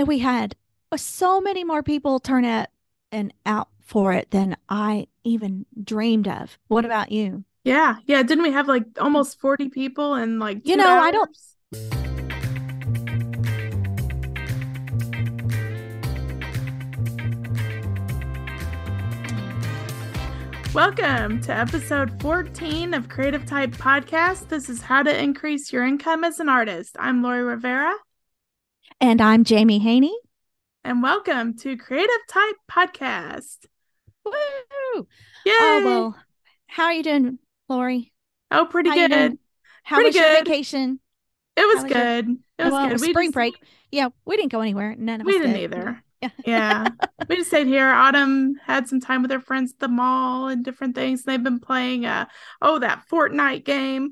and we had uh, so many more people turn up and out for it than I even dreamed of. What about you? Yeah. Yeah. Didn't we have like almost 40 people and like, You know, I don't- Welcome to episode 14 of Creative Type Podcast. This is how to increase your income as an artist. I'm Lori Rivera, And I'm Jaime Haney. and welcome to Creative Type Podcast. Woo! Yay! Oh well, how are you doing, Lori? Oh, pretty how good. How Pretty was your good. vacation? It was was your- good. It was well, good. spring just- break. Yeah, we didn't go anywhere. None of us. We us didn't did. either. Yeah. Yeah. we just stayed here. Autumn had some time with her friends at the mall and different things. They've been playing uh oh that Fortnite game.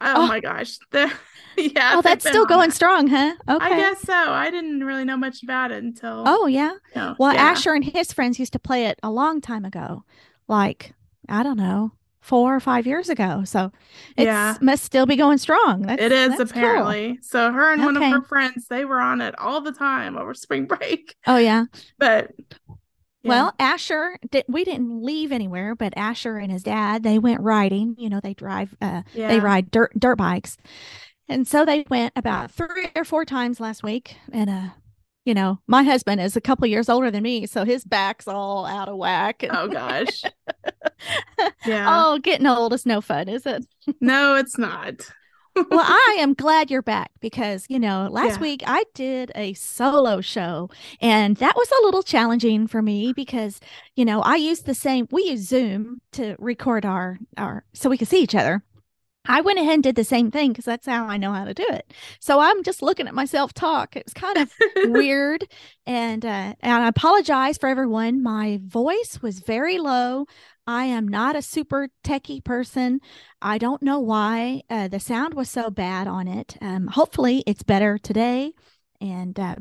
Oh, Oh. my gosh. The, yeah. oh, that's still going that. strong, huh? Okay. I guess so. I didn't really know much about it until Oh yeah. Well, yeah. Asher and his friends used to play it a long time ago, like I don't know, four or five years ago. So it Yeah. must still be going strong. That's, It is that's cool. apparently. So her and one of her friends, they were on it all the time over spring break. Oh yeah. But yeah. Well, Asher, did, we didn't leave anywhere, but Asher and his dad, they went riding. You know, they drive, uh, they ride dirt dirt bikes, and so they went about three or four times last week. And uh, you know, my husband is a couple years older than me, so his back's all out of whack. and- Oh gosh. Yeah. oh, getting old is no fun, is it? No, it's not. Well, I am glad you're back because, you know, last Yeah. week I did a solo show and that was a little challenging for me because, you know, I used the same we use Zoom to record our our so we could see each other. I went ahead and did the same thing because that's how I know how to do it. So I'm just looking at myself talk. It was kind of weird and uh, and I apologize for everyone. My voice was very low. I am not a super techie person. I don't know why uh, the sound was so bad on it. Um, hopefully, it's better today. And uh,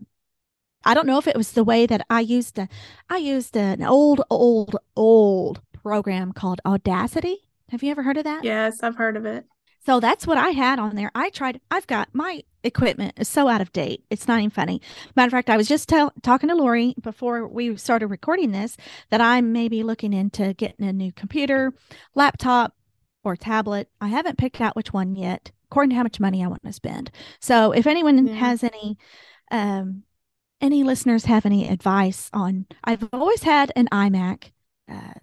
I don't know if it was the way that I used. A, I used an old, old, old program called Audacity. Have you ever heard of that? Yes, I've heard of it. So that's what I had on there. I tried, I've got my equipment is so out of date. It's not even funny. Matter of fact, I was just tell, talking to Lori before we started recording this that I'm maybe looking into getting a new computer, laptop, or tablet. I haven't picked out which one yet, according to how much money I want to spend. So if anyone Yeah. has any, um, any listeners have any advice on, I've always had an iMac uh,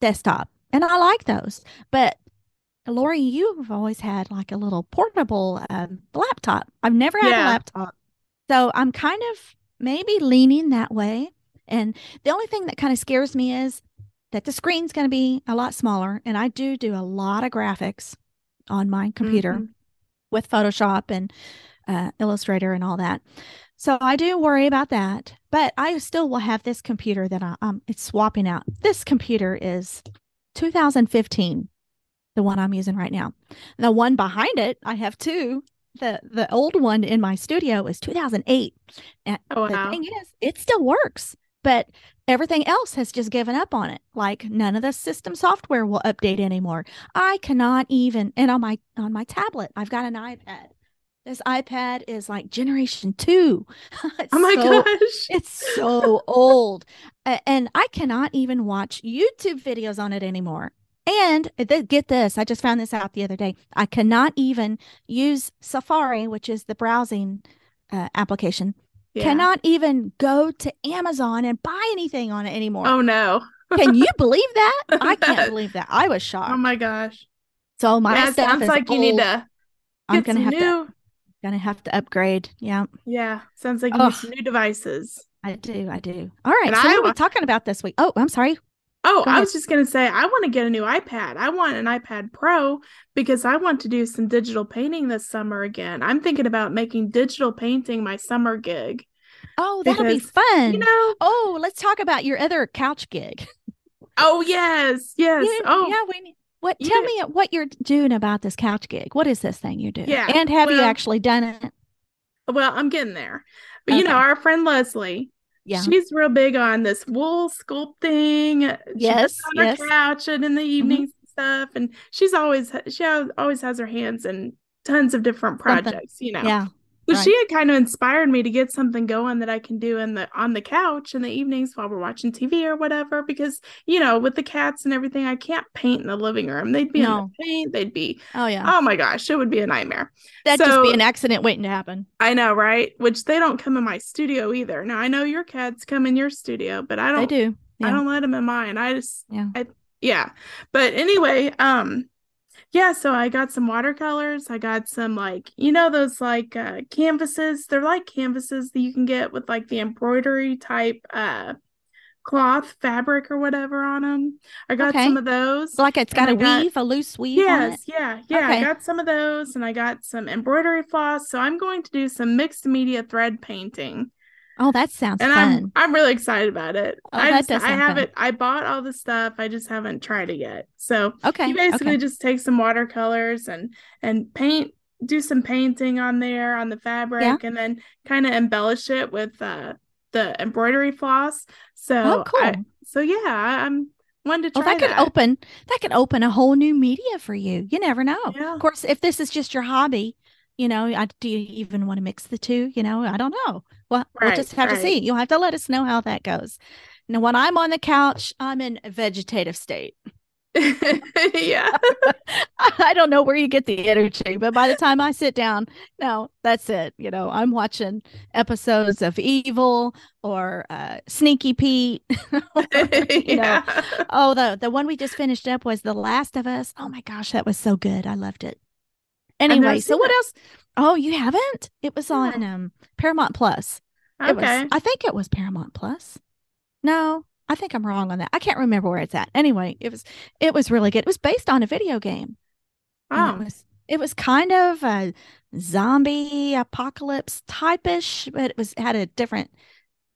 desktop, and I like those, but Lori, you've always had like a little portable um, laptop. I've never had a laptop. So I'm kind of maybe leaning that way. And the only thing that kind of scares me is that the screen's going to be a lot smaller. And I do do a lot of graphics on my computer Mhm. with Photoshop and uh, Illustrator and all that. So I do worry about that. But I still will have this computer that I, um, it's swapping out. This computer is 2015 the one I'm using right now. The one behind it, I have two. The the old one in my studio is 2008. And Oh, the thing is, it still works, but everything else has just given up on it. Like none of the system software will update anymore. I cannot even and on my on my tablet, I've got an iPad. This iPad is like generation 2. It's Oh my so- gosh. it's so old. And I cannot even watch YouTube videos on it anymore. And get this, I just found this out the other day. I cannot even use Safari, which is the browsing uh, application. Yeah. Cannot even go to Amazon and buy anything on it anymore. Oh no. Can you believe that? I can't believe that. I was shocked. Oh my gosh. so my yeah, it stuff sounds like you need old. to I'm gonna have new. to gonna have to upgrade. Yeah, Yeah, sounds like you need some new devices. I do. I do. All right. And so what I are we talking about this week? Oh, I'm sorry. Oh, Go I ahead. was just gonna say I want to get a new iPad. I want an iPad Pro because I want to do some digital painting this summer again. I'm thinking about making digital painting my summer gig. Oh, that'll be fun. You know? Oh, let's talk about your other couch gig. Oh yes, yes. You- oh, yeah. We what? Tell me what you're doing about this couch gig. What is this thing you're doing? Yeah, And have you actually done it? well, I'm getting there. But you know, our friend Leslie, Yeah. she's real big on this wool sculpting. Yes, sits on yes. Mm-hmm. her couch and in the evenings and stuff, and she's always she always has her hands in tons of different Something. projects. You know. Yeah. But right. she had kind of inspired me to get something going that I can do in the on the couch in the evenings while we're watching TV or whatever. Because you know, with the cats and everything, I can't paint in the living room. They'd be No. in the paint. They'd be Oh yeah. oh my gosh, it would be a nightmare. That'd just be an accident waiting to happen. I know, right? Which they don't come in my studio either. Now I know your cats come in your studio, but I don't. They do. I don't let them in mine. I just Yeah. I yeah. But anyway, um yeah, so I got some watercolors. I got some like you know those like uh canvases. They're like canvases that you can get with like the embroidery type uh cloth fabric or whatever on them. I got Okay. some of those. Like it's got a got- weave, a loose weave on it. Yes, yeah, yeah. Okay. I got some of those and I got some embroidery floss. So I'm going to do some mixed media thread painting. Oh, that sounds and fun. I'm I'm really excited about it. Oh, I that just does I sound fun. haven't I bought all the stuff. I just haven't tried it yet. So okay. you basically okay. just take some watercolors and and paint do some painting on there on the fabric and then kind of embellish it with uh the embroidery floss. So Oh, cool. I, so yeah, I, I'm one to try. Oh, try that could open that could open a whole new media for you. You never know. Yeah. Of course, if this is just your hobby, you know, I, do you even want to mix the two? You know, I don't know. Well, we'll just have to see. You'll have to let us know how that goes. Now, when I'm on the couch, I'm in a vegetative state. yeah. I don't know where you get the energy, but by the time I sit down, no, that's it. You know, I'm watching episodes of Evil or uh, Sneaky Pete. you know. Oh, the the one we just finished up was The Last of Us. Oh my gosh, that was so good. I loved it. Anyway, so what it. else? Oh, you haven't? It was on um Paramount Plus. It Okay. was I think it was Paramount Plus. No, I think I'm wrong on that. I can't remember where it's at. Anyway, it was it was really good. It was based on a video game. Oh. it was it was kind of a zombie apocalypse type-ish, but it was had a different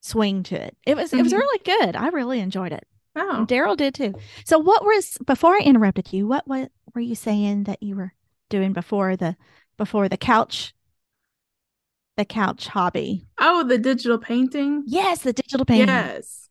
swing to it. It was it was Mhm. really good. I really enjoyed it. Oh. Daryl did too. So what was before I interrupted you, what what were you saying that you were doing before the before the couch the couch hobby? Oh, the digital painting. Yes, the digital painting. Yes.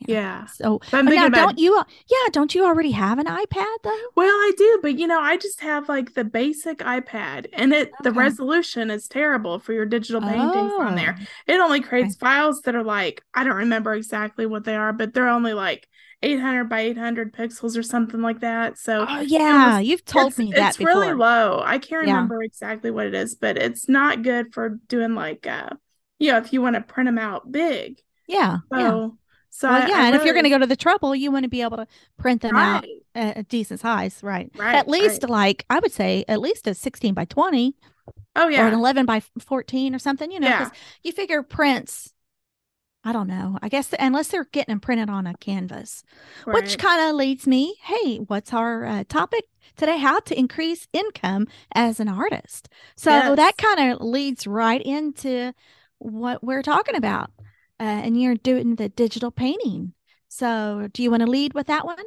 Yeah. Yeah. So But oh, now about don't you yeah, don't you already have an iPad though? Well, I do, but you know, I just have like the basic iPad and it the resolution is terrible for your digital paintings on there. Oh, It only creates files that are like I don't remember exactly what they are, but they're only like 800 by 800 pixels or something like that. So Oh yeah, you've told me that it's before. really low. I can't Yeah. remember exactly what it is, but it's not good for doing like uh you know, if you want to print them out big. Yeah. So yeah. so Well, I- yeah, I and if you're going to go to the trouble, you want to be able to print them out at a decent size, right? right, At least right. like I would say at least a 16 by 20 Oh yeah, or an 11 by 14 or something, you know, Yeah. you figure prints I don't know. I guess unless they're getting them printed on a canvas, which kind of leads me, hey, what's our uh, topic today? How to increase income as an artist. So Yes. that kind of leads right into what we're talking about. Uh, and you're doing the digital painting. So do you want to lead with that one?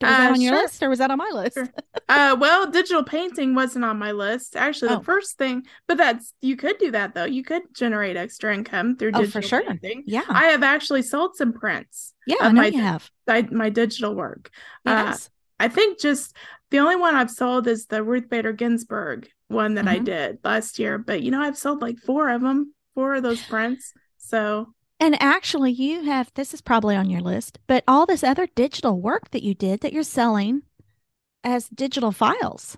Was that Uh, on your sure. list or was that on my list? Sure. Uh, well, digital painting wasn't on my list. Actually, the Oh. first thing, but that's you could do that though. You could generate extra income through Oh, digital for sure. painting. Yeah. I have actually sold some prints, yeah, I know my- you have. I, my digital work. Uh, Yes. I think just the only one I've sold is the Ruth Bader Ginsburg one that I Mhm. did last year. But you know, I've sold like four of them, four of those prints. So And actually, you have this is probably on your list, but all this other digital work that you did that you're selling as digital files.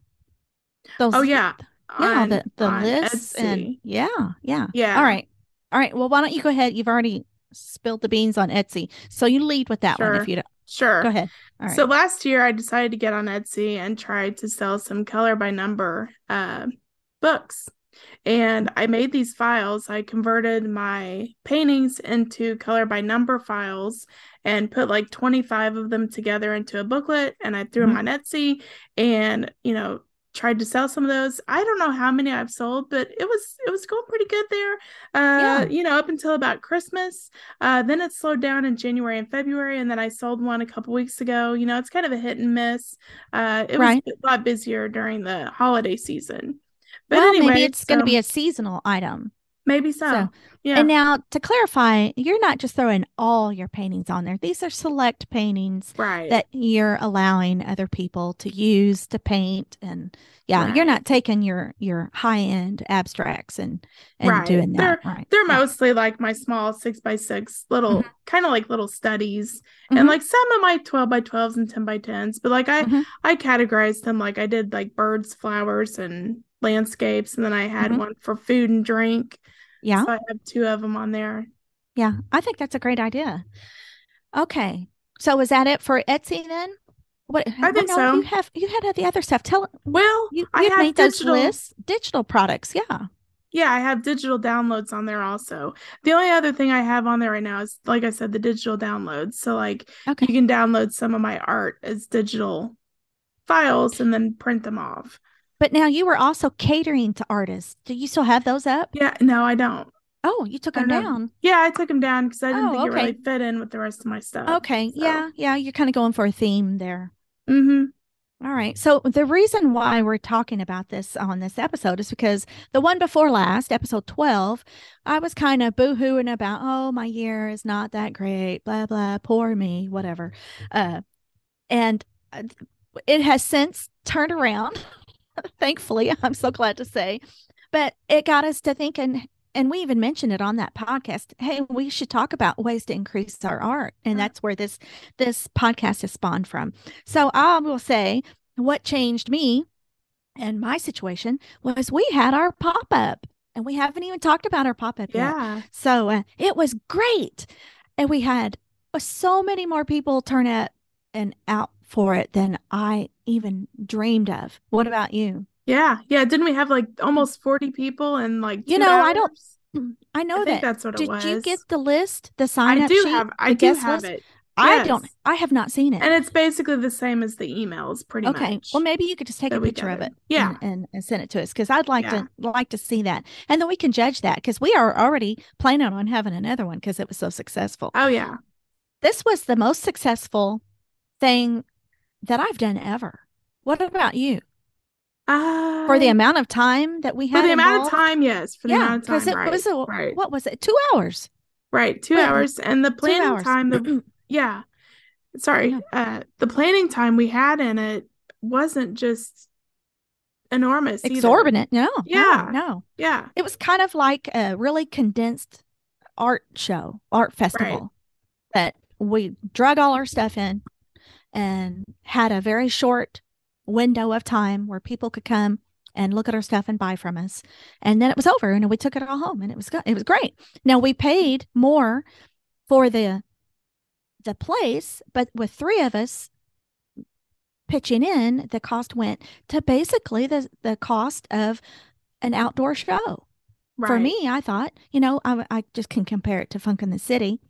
Those, oh yeah, yeah, on- the the lists and yeah, yeah, Yeah. All right, all right. Well, why don't you go ahead? You've already spilled the beans on Etsy, so you lead with that one if you don't. sure. Go ahead. All right. So last year I decided to get on Etsy and try to sell some color by number uh, books. And I made these files. I converted my paintings into color by number files and put like 25 of them together into a booklet and I threw them on Etsy and, you know, tried to sell some of those. I don't know how many I've sold, but it was it was going pretty good there. Uh, Yeah. you know, up until about Christmas. Uh, then it slowed down in January and February, and then I sold one a couple weeks ago. You know, it's kind of a hit and miss. Uh, it Right. was a lot busier during the holiday season. But well, anyway, maybe it's going to be a seasonal item. Maybe so. So- yeah. And now to clarify, you're not just throwing all your paintings on there. These are select paintings right. that you're allowing other people to use to paint and yeah, you're not taking your your high-end abstracts and and Right. doing that. right. They're mostly like my small six by six little kind of like little studies Mhm. and like some of my 12 by 12s and 10 by 10s but like i Mhm. i categorized them like i did like birds flowers and landscapes and then i had Mhm. one for food and drink Yeah. so i have two of them on there Yeah, I think that's a great idea. Okay, so is that it for Etsy then? What I think no, so. You have you had the other stuff. Tell well you i have made those digital lists, digital products. Yeah. yeah i have digital downloads on there also the only other thing i have on there right now is like i said the digital downloads so like Okay. you can download some of my art as digital files and then print them off But now you were also catering to artists. Do you still have those up? Yeah, no, I don't. Oh, you took them down. Yeah, I took them down because I didn't Oh, think it really fit in with the rest of my stuff. Okay. so- Yeah. Yeah. You're kind of going for a theme there. Mm-hmm. All right. So the reason why we're talking about this on this episode is because the one before last, episode 12, I was kind of boo-hooing about, oh, my year is not that great, blah, blah, poor me, whatever. Uh, and uh, it has since turned around. Thankfully, I'm so glad to say. But it got us to thinking, and we even mentioned it on that podcast. Hey, we should talk about ways to increase our art, and Mhm. that's where this this podcast is spawned from. So I will say, what changed me and my situation was we had our pop up, and we haven't even talked about our pop up yet. Yeah. So uh, it was great, and we had uh, so many more people turn up and out for it than I even dreamed of. What about you? Yeah. Yeah. Didn't we have like almost 40 people and like You know, I don't- I know I think that. that's what it Did was. you get the list, the sign I up do sheet? have I do have list? it. I don't. I have not seen it. And it's basically the same as the emails, pretty okay. much. Okay. Well, maybe you could just take a picture of it. Yeah. And, and, and send it to us because I'd like Yeah. to like to see that, and then we can judge that because we are already planning on having another one because it was so successful. Oh yeah. this was the most successful thing that I've done ever. What about you? Uh, For the amount of time that we had, for the amount of time, yes. For the yeah, amount of time, it right. was a right. what was it? Two hours. Right. Two hours. And the planning time, the yeah. Sorry. Uh the planning time we had in it wasn't just enormous. either. Exorbitant. No. Yeah. No, no. Yeah. It was kind of like a really condensed art show, art festival that we drug all our stuff in and had a very short window of time where people could come and look at our stuff and buy from us. And then it was over and we took it all home and it was good. It was great. Now we paid more for the the place, but with three of us pitching in, the cost went to basically the the cost of an outdoor show for me, I thought, you know, I, I just can compare it to Funk in the City.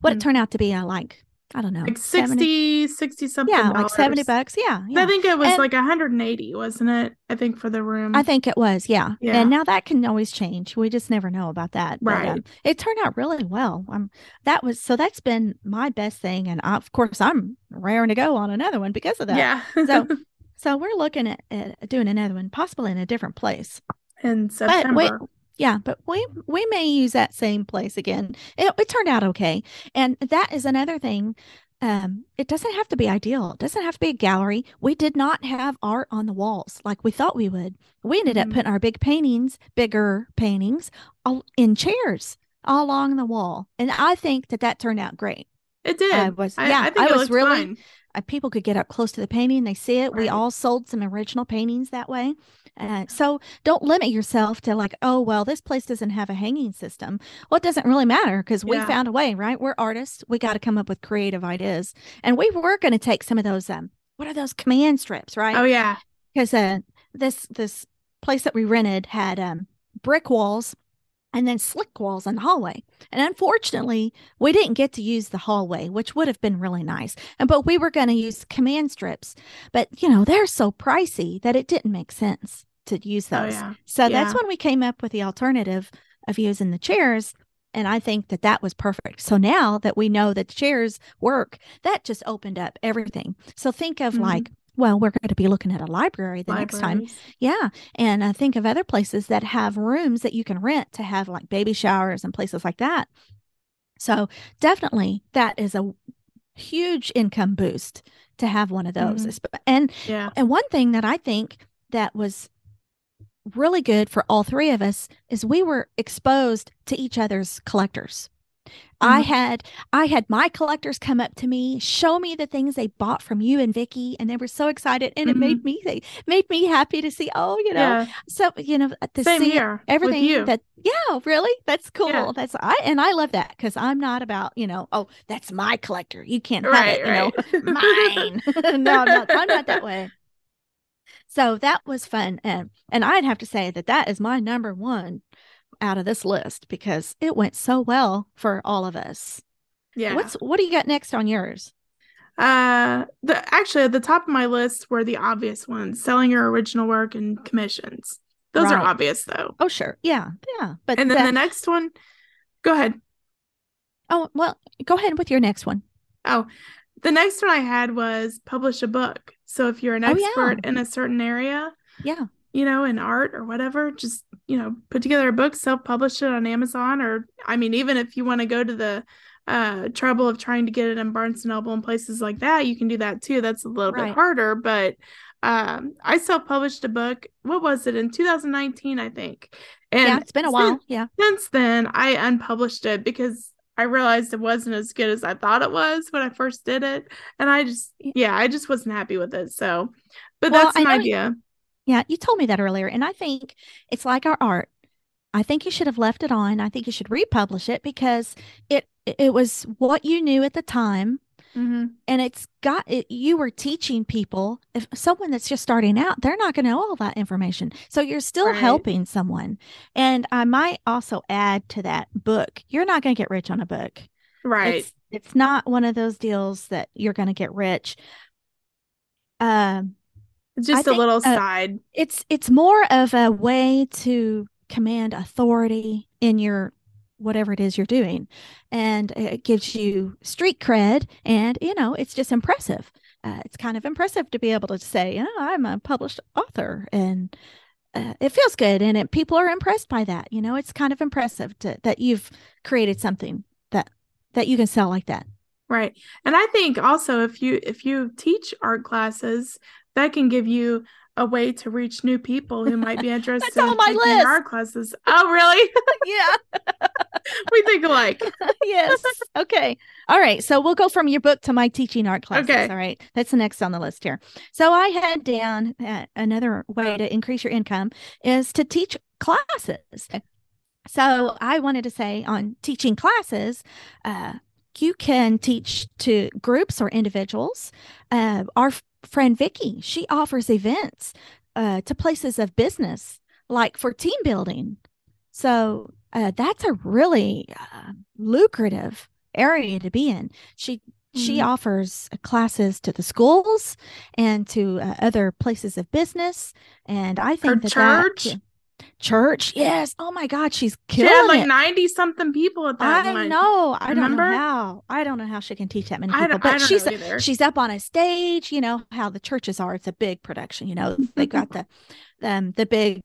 What it Mm. turned out to be, I like, I don't know, Like 70 60, 60 something. yeah, like 70 bucks. Yeah. I think it was And- like 180, wasn't it? I think for the room. I think it was. Yeah. Yeah. And now that can always change. We just never know about that. But, Right. um, it turned out really well. Um, that was, so that's been my best thing. And I, of course, I'm raring to go on another one because of that. yeah. So, so we're looking at, at doing another one, possibly in a different place. in But September. Yeah, but we we may use that same place again. It, it turned out okay, and that is another thing. Um, it doesn't have to be ideal. It doesn't have to be a gallery. We did not have art on the walls like we thought we would. We ended Mhm. up putting our big paintings, bigger paintings, all in chairs all along the wall, and I think that that turned out great. it did. I was I, yeah, I I, think it was really uh, people could get up close to the painting they see it we all sold some original paintings that way uh, so don't limit yourself to like oh well this place doesn't have a hanging system well it doesn't really matter because we Yeah. found a way right we're artists we got to come up with creative ideas and we were going to take some of those um what are those command strips right Oh yeah. because uh, this this place that we rented had um, brick walls and then slick walls in the hallway. And unfortunately, we didn't get to use the hallway, which would have been really nice. And but we were going to use command strips, but you know they're so pricey that it didn't make sense to use Oh those. yeah. So that's when we came up with the alternative of using the chairs. And I think that that was perfect. So now that we know that chairs work, that just opened up everything. So think of Mhm. like well, we're going to be looking at a library the next time. Yeah. And I think of other places that have rooms that you can rent to have like baby showers and places like that. So definitely that is a huge income boost to have one of those. Mhm. And Yeah. and one thing that I think that was really good for all three of us is we were exposed to each other's collectors. I Mhm. had I had my collectors come up to me, show me the things they bought from you and Vicky, and they were so excited, and it Mhm. made me they made me happy to see. Oh, you know, Yeah. so you know to Same see everything that yeah, really, that's cool. Yeah. That's I and I love that because I'm not about you know, oh, that's my collector, you can't have Right, it, you know, mine. no, I'm not, I'm not that way. So that was fun, and and I'd have to say that that is my number one out of this list because it went so well for all of us. Yeah. What's what do you got next on yours? Uh, the actually at the top of my list were the obvious ones: selling your original work and commissions. Those are obvious though. Oh, sure, yeah, yeah. But And then that- the next one, go ahead. oh well, go ahead with your next one. Oh, the next one I had was publish a book. So if you're an Oh, yeah. expert in a certain area, Yeah, you know, in art or whatever, just, you know, put together a book, self-publish it on Amazon or I mean, even if you want to go to the uh trouble of trying to get it in Barnes and Noble and places like that, you can do that too. That's a little Right. bit harder, but um I self-published a book. What was it in 2019, I think. And yeah, it's been a since- while. Yeah, since then I unpublished it because I realized it wasn't as good as I thought it was when I first did it. And I just Yeah. I just wasn't happy with it. So but Well, that's an know you- idea. yeah. You told me that earlier, and I think it's like our art. I think you should have left it on. I think you should republish it because it it was what you knew at the time Mm-hmm. and it's got it you were teaching people if someone that's just starting out they're not going to know all that information so you're still Right. helping someone and i might also add to that book you're not going to get rich on a book Right. it's it's not one of those deals that you're going to get rich um just a think, little uh, side. it's it's more of a way to command authority in your whatever it is you're doing and it gives you street cred and you know it's just impressive uh, it's kind of impressive to be able to say you know i'm a published author and uh, it feels good and it, people are impressed by that you know it's kind of impressive to, that you've created something that that you can sell like that Right. And I think also if you if you teach art classes, that can give you a way to reach new people who might be interested on in my list. art classes. Oh, really? yeah we think alike. yes. Okay. All right. So we'll go from your book to my teaching art classes. Okay. All right. That's the next on the list here. So I had down uh, another way to increase your income is to teach classes. So I wanted to say on teaching classes, uh, you can teach to groups or individuals. Uh, our friend Vicky, she offers events uh, to places of business, like for team building. So uh, that's a really uh, lucrative area to be in. She she Mhm. offers classes to the schools and to uh, other places of business, and I think that church? that church, yes. Oh my God, she's She had like. 90 something people at that I one. know. I don't know how. I don't know how she can teach that many people. But she's she's up on a stage. You know how the churches are. It's a big production. You know they got the um the big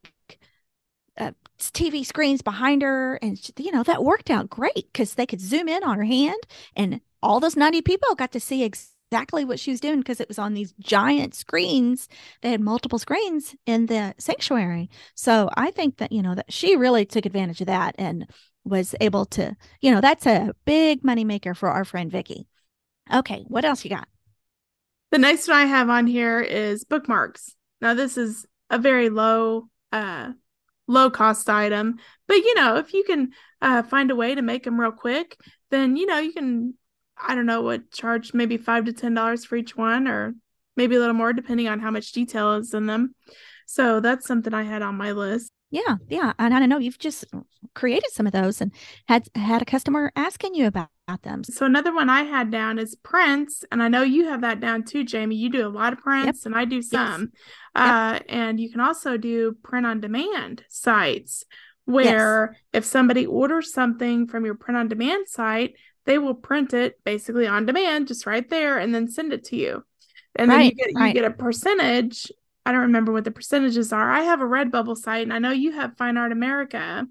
uh, TV screens behind her, and she- you know that worked out great because they could zoom in on her hand, and all those ninety people got to see exactly what she was doing because it was on these giant screens. They had multiple screens in the sanctuary. So I think that you know that she really took advantage of that and was able to, you know, that's a big moneymaker for our friend Vicky. Okay, what else you got? The next one I have on here is bookmarks. Now this is a very low uh low cost item, but you know, if you can uh find a way to make them real quick, then you know, you can I don't know what charge maybe 5 to 10 dollars for each one or maybe a little more depending on how much detail is in them. So that's something I had on my list. Yeah, yeah, and I don't know you've just created some of those and had had a customer asking you about, about them. So another one I had down is prints, and I know you have that down too, Jaime. You do a lot of prints, and I do some. Uh, and you can also do print on demand sites where if somebody orders something from your print on demand site, they will print it basically on demand, just right there, and then send it to you. and then you get you right. get a percentage. I don't remember what the percentages are. I have a Redbubble site, and I know you have Fine Art America, and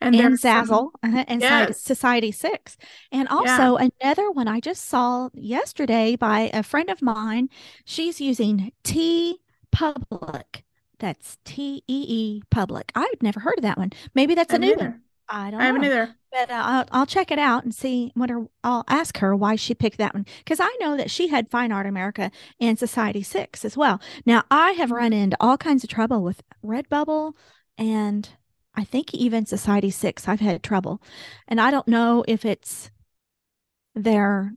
and there's some. Zazzle uh-huh, and Society, Yes, Society6. And yeah. also another one I just saw yesterday by a friend of mine. She's using T Public. That's T E E Public. I've never heard of that one. Maybe that's a new one. I don't I haven't know. either. But uh, I'll, I'll check it out and see what her, I'll ask her why she picked that one. Because I know that she had Fine Art America and Society6 as well. Now, I have run into all kinds of trouble with Redbubble and I think even Society6. I've had trouble. And I don't know if it's their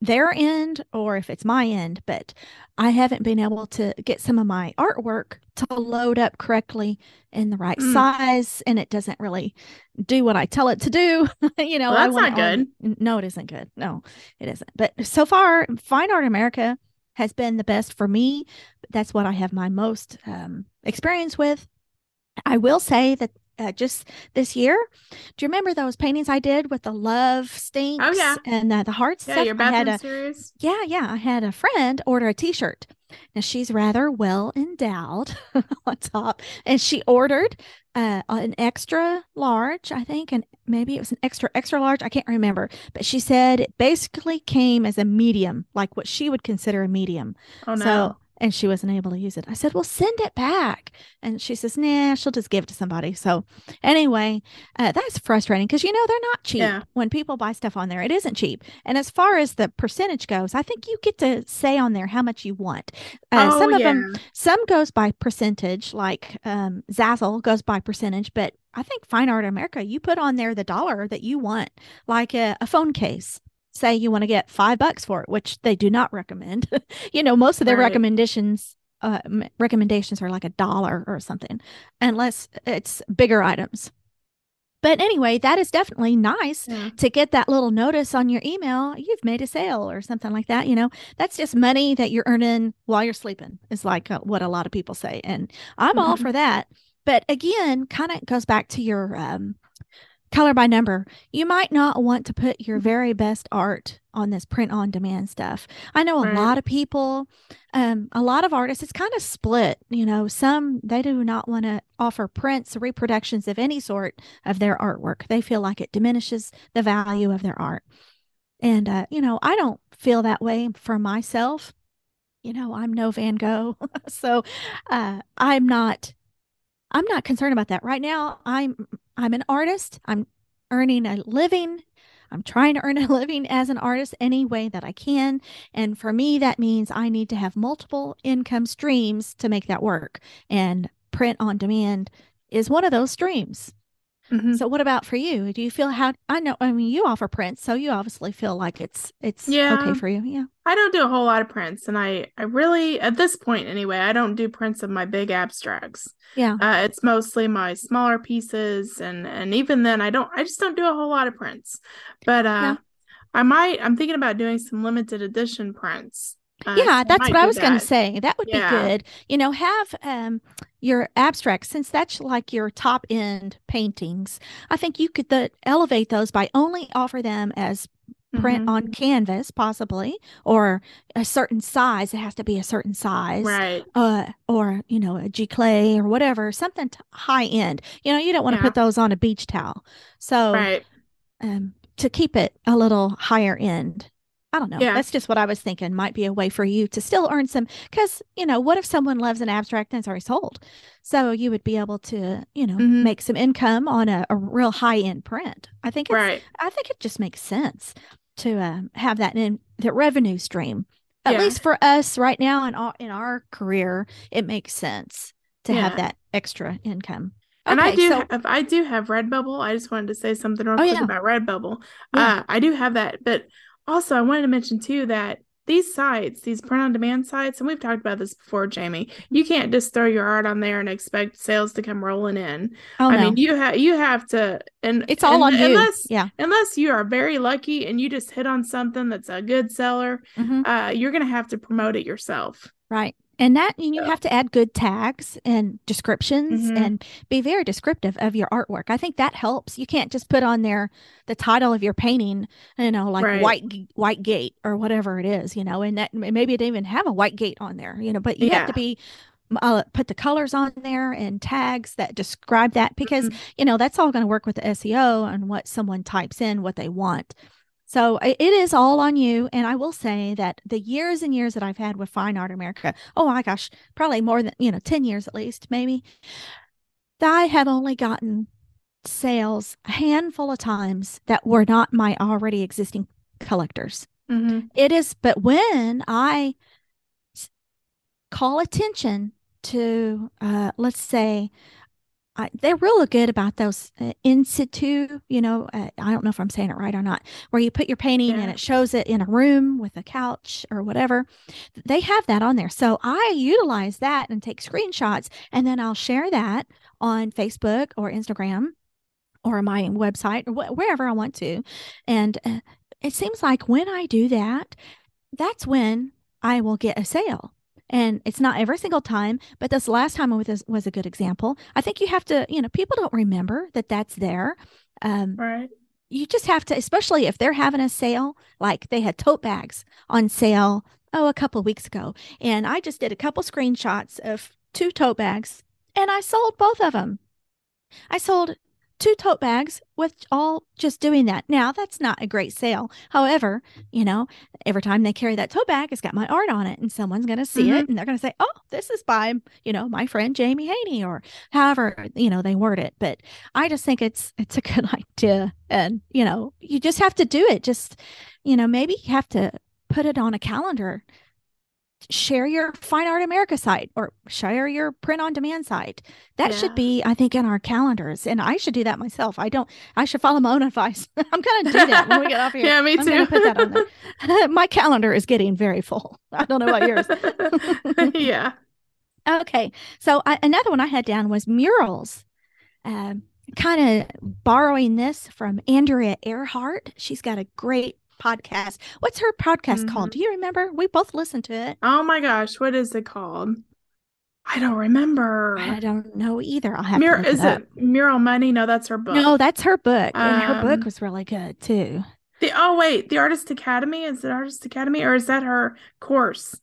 their end or if it's my end, but I haven't been able to get some of my artwork to load up correctly in the right Mm. size and it doesn't really do what I tell it to do. you know, Well, that's not on good. no, it isn't good. No, it isn't. But so far, Fine Art America has been the best for me. That's what I have my most um, experience with. I will say that uh, just this year, do you remember those paintings I did with the love stinks Oh yeah, and uh, the heart yeah. stuff? Your bathroom a series. yeah, yeah. I had a friend order a t-shirt. Now she's rather well endowed on top, and she ordered uh, an extra large, I think, and maybe it was an extra extra large. I can't remember, but she said it basically came as a medium, like what she would consider a medium. Oh So, no. And she wasn't able to use it. I said, "Well, send it back." And she says, "Nah, she'll just give it to somebody." So, anyway, uh, that's frustrating because you know they're not cheap. Yeah. When people buy stuff on there, it isn't cheap. And as far as the percentage goes, I think you get to say on there how much you want. Uh, Oh some of yeah. them, some goes by percentage, like um, Zazzle goes by percentage, but I think Fine Art America, you put on there the dollar that you want, like a, a phone case. Say you want to get five bucks for it, which they do not recommend. you know, most of their Right. recommendations uh, recommendations are like a dollar or something, unless it's bigger items. But anyway, that is definitely nice Yeah. to get that little notice on your email. You've made a sale or something like that. You know, that's just money that you're earning while you're sleeping, is like uh, what a lot of people say. And I'm all Mhm. for that. But again, kind of goes back to your um, color by number. You might not want to put your very best art on this print on demand stuff. I know a Right. lot of people, um, a lot of artists, it's kind of split. You know, some they do not want to offer prints, reproductions of any sort of their artwork. They feel like it diminishes the value of their art. And, uh, you know, I don't feel that way for myself. You know, I'm no Van Gogh. so uh, I'm not I'm not concerned about that right now. I'm I'm an artist. I'm earning a living. I'm trying to earn a living as an artist any way that I can. And for me, that means I need to have multiple income streams to make that work. And print on demand is one of those streams. Mhm. So what about for you? Do you feel how I know I mean you offer prints, so you obviously feel like it's it's Yeah. okay for you. Yeah. I don't do a whole lot of prints, and I I really at this point anyway, I don't do prints of my big abstracts. Yeah. Uh, it's mostly my smaller pieces, and and even then, I don't I just don't do a whole lot of prints. But uh. I might I'm thinking about doing some limited edition prints. Uh, Yeah, that's what I was going to say. That would Yeah. be good. You know, have um your abstracts since that's like your top end paintings. I think you could the, elevate those by only offer them as print Mhm. on canvas possibly or a certain size. It has to be a certain size. Right. Uh, or you know, a giclée or whatever, something t- high end. You know, you don't want to Yeah. put those on a beach towel. So, Right. um, to keep it a little higher end. I don't know. Yeah. That's just what I was thinking might be a way for you to still earn some. Because, you know, what if someone loves an abstract and it's already sold? So you would be able to, you know, Mhm. make some income on a, a real high end print. I think it's, Right. I think it just makes sense to um, have that in the revenue stream. At Yeah. least for us right now in our, in our career, it makes sense to have that extra income. And I do so- have I do have Redbubble. I just wanted to say something real Oh, quick yeah. about Redbubble. Yeah. Uh, I do have that, but also I wanted to mention too that these sites, these print on demand sites, and we've talked about this before, Jaime. You can't just throw your art on there and expect sales to come rolling in. Oh, I no. mean, you have you have to, and it's all and on you. Unless Yeah. unless you are very lucky and you just hit on something that's a good seller, Mhm. uh, you're gonna have to promote it yourself. Right. And that and you have to add good tags and descriptions Mhm. and be very descriptive of your artwork i think that helps you can't just put on there the title of your painting you know like Right. white white gate or whatever it is you know and that maybe it didn't even have a white gate on there you know but you have to Yeah. be uh, put the colors on there and tags that describe that because Mhm. you know that's all going to work with the SEO and what someone types in what they want. So it is all on you. And I will say that the years and years that I've had with Fine Art America, oh my gosh, probably more than, you know, 10 years at least, maybe, that I have only gotten sales a handful of times that were not my already existing collectors. Mhm. It is, but when I call attention to, uh, let's say, I, they're really good about those uh, in situ, you know, uh, I don't know if I'm saying it right or not, where you put your painting and it shows it in a room with a couch or whatever. They have that on there. So I utilize that and take screenshots and then I'll share that on Facebook or Instagram or my website or wh- wherever I want to. And uh, it seems like when I do that, that's when I will get a sale. And it's not every single time, but this last time was, was a good example. I think you have to, you know, people don't remember that that's there. Um, Right. you just have to, especially if they're having a sale, like they had tote bags on sale, oh, a couple of weeks ago. And I just did a couple screenshots of two tote bags and I sold both of them. I sold two tote bags with all just doing that. Now, that's not a great sale. However, you know, every time they carry that tote bag, it's got my art on it, and someone's going to see it mm-hmm. and they're going to say, oh, this is by, you know, my friend Jaime Haney or however, you know, they word it. But I just think it's it's a good idea. And, you know, you just have to do it. Just, you know, maybe you have to put it on a calendar share your fine art america site or share your print on demand site that Yeah. should be i think in our calendars and i should do that myself. I don't i should follow my own advice. I'm gonna do that when we get off here. Yeah, me i'm too. gonna put that on there. My calendar is getting very full. I don't know about yours. Yeah. okay so I, another one i had down was murals. Um, kind of borrowing this from andrea earhart. She's got a great podcast what's her podcast called Mhm. do you remember we both listened to it Oh my gosh, what is it called? I don't remember. I don't know either. I'll have Mural to is it it Mural Money? No, that's her book. No, that's her book, and her book Um, was really good too. The oh wait, the Artist Academy is it Artist Academy or is that her course?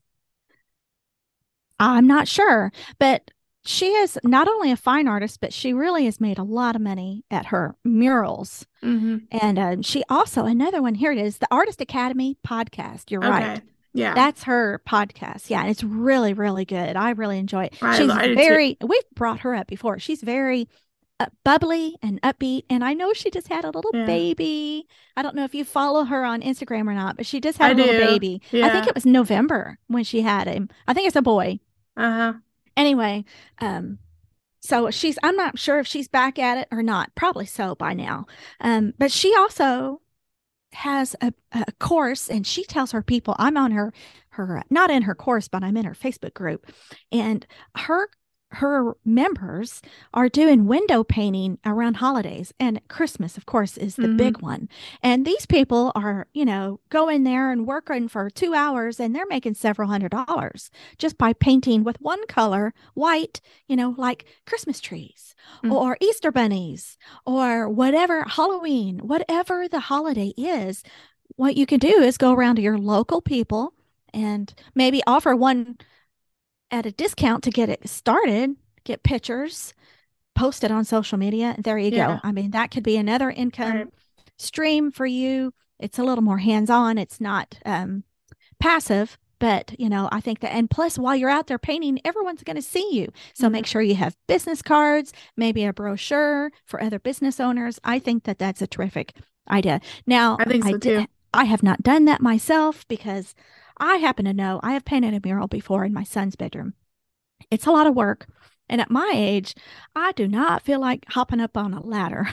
I'm not sure, but she is not only a fine artist, but she really has made a lot of money at her murals. Mm-hmm. And um, she also another one. Here it is, the Artist Academy podcast. You're Okay. right. Yeah. That's her podcast. Yeah, and it's really, really good. I really enjoy it. I- She's I do too. very. We've brought her up before. She's very uh, bubbly and upbeat, and I know she just had a little Yeah. baby. I don't know if you follow her on Instagram or not, but she just had I a little do. baby. I think it was November when she had him. I think it's a boy. Uh-huh. Anyway, um, so she's. I'm not sure if she's back at it or not. Probably so by now. Um, but she also has a, a course and she tells her people i'm on her her not in her course but i'm in her facebook group and her her members are doing window painting around holidays and christmas of course is the Mhm. big one and these people are you know going there and working for two hours and they're making several hundred dollars just by painting with one color white you know like christmas trees Mm. or easter bunnies or whatever Halloween, whatever the holiday is, what you can do is go around to your local people and maybe offer one at a discount to get it started, get pictures, post it on social media. There you Yeah. go. I mean, that could be another income Right. stream for you. It's a little more hands-on. It's not um, passive, but you know, I think that, and plus, while you're out there painting, everyone's going to see you. So Mhm. make sure you have business cards, maybe a brochure for other business owners. I think that that's a terrific idea. Now, I think so did- too. I have not done that myself because I happen to know I have painted a mural before in my son's bedroom. It's a lot of work. And at my age, I do not feel like hopping up on a ladder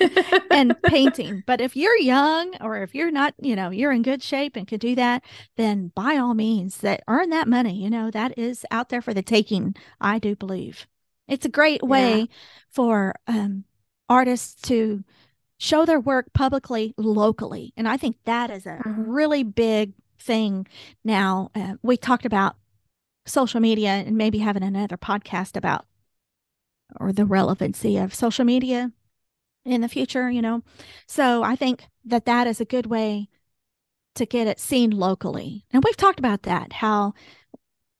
and painting. But if you're young or if you're not, you know, you're in good shape and can do that, then by all means, that earn that money. You know, that is out there for the taking. I do believe it's a great way for um, artists to show their work publicly, locally, and I think that is a Mhm. really big thing. Now uh, we talked about social media and maybe having another podcast about or the relevancy of social media in the future, you know. So I think that that is a good way to get it seen locally. And we've talked about that, how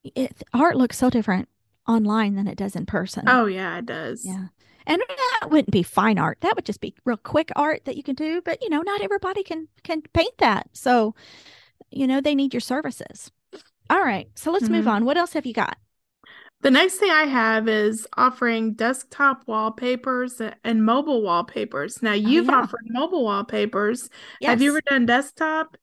it, art looks so different online than it does in person. Oh, yeah, it does. Yeah. And that wouldn't be fine art. That would just be real quick art that you can do. But you know, not everybody can can paint that. So, you know, they need your services. All right. So let's mm-hmm. move on. What else have you got? The next thing I have is offering desktop wallpapers and mobile wallpapers. Now oh, you've oh, yeah. offered mobile wallpapers. Yes. Have you ever done desktop?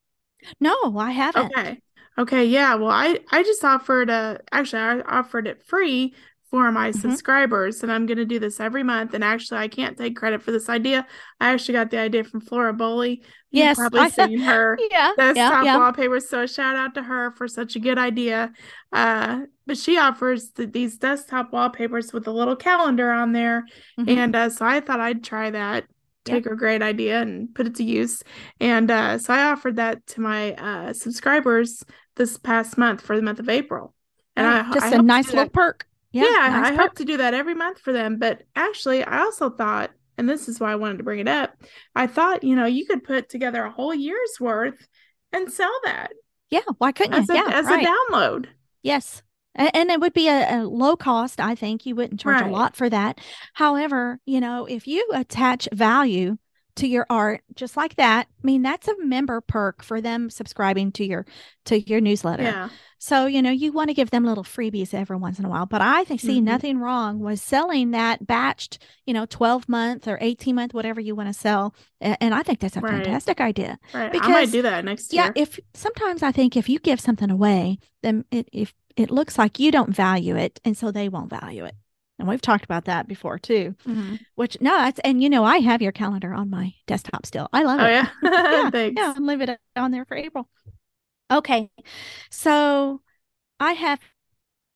No, I haven't. Okay. Okay, yeah. Well, I I just offered a actually I offered it free for my mm-hmm. subscribers and I'm going to do this every month and actually I can't take credit for this idea. I actually got the idea from Flora Bowley. You've yes, probably I, seen her. Yeah, desktop yeah, yeah. wallpapers. So a shout out to her for such a good idea. Uh, but she offers the, these desktop wallpapers with a little calendar on there, mm-hmm. and uh, so I thought I'd try that. Take yep. her great idea and put it to use. And uh, so I offered that to my uh, subscribers this past month for the month of April. And I, just I a nice little perk. Yeah, yeah nice I hope to do that every month for them. But actually, I also thought, and this is why I wanted to bring it up, I thought, you know, you could put together a whole year's worth and sell that. Yeah, why couldn't as you? A, yeah, as right. a download. Yes. And it would be a, a, low cost. I think you wouldn't charge right. a lot for that. However, you know, if you attach value to your art just like that, I mean, that's a member perk for them subscribing to your to your newsletter. Yeah. So, you know, you want to give them little freebies every once in a while. But I think see mm-hmm. nothing wrong with selling that batched, you know, 12 month or 18 month, whatever you want to sell. And I think that's a right. fantastic idea. Right. Because, I might do that next year. Yeah. If sometimes I think if you give something away, then it, if it looks like you don't value it and so they won't value it and we've talked about that before too mm-hmm. which no that's and you know i have your calendar on my desktop still i love oh, it yeah yeah, Thanks. yeah i'm leaving it on there for april okay so i have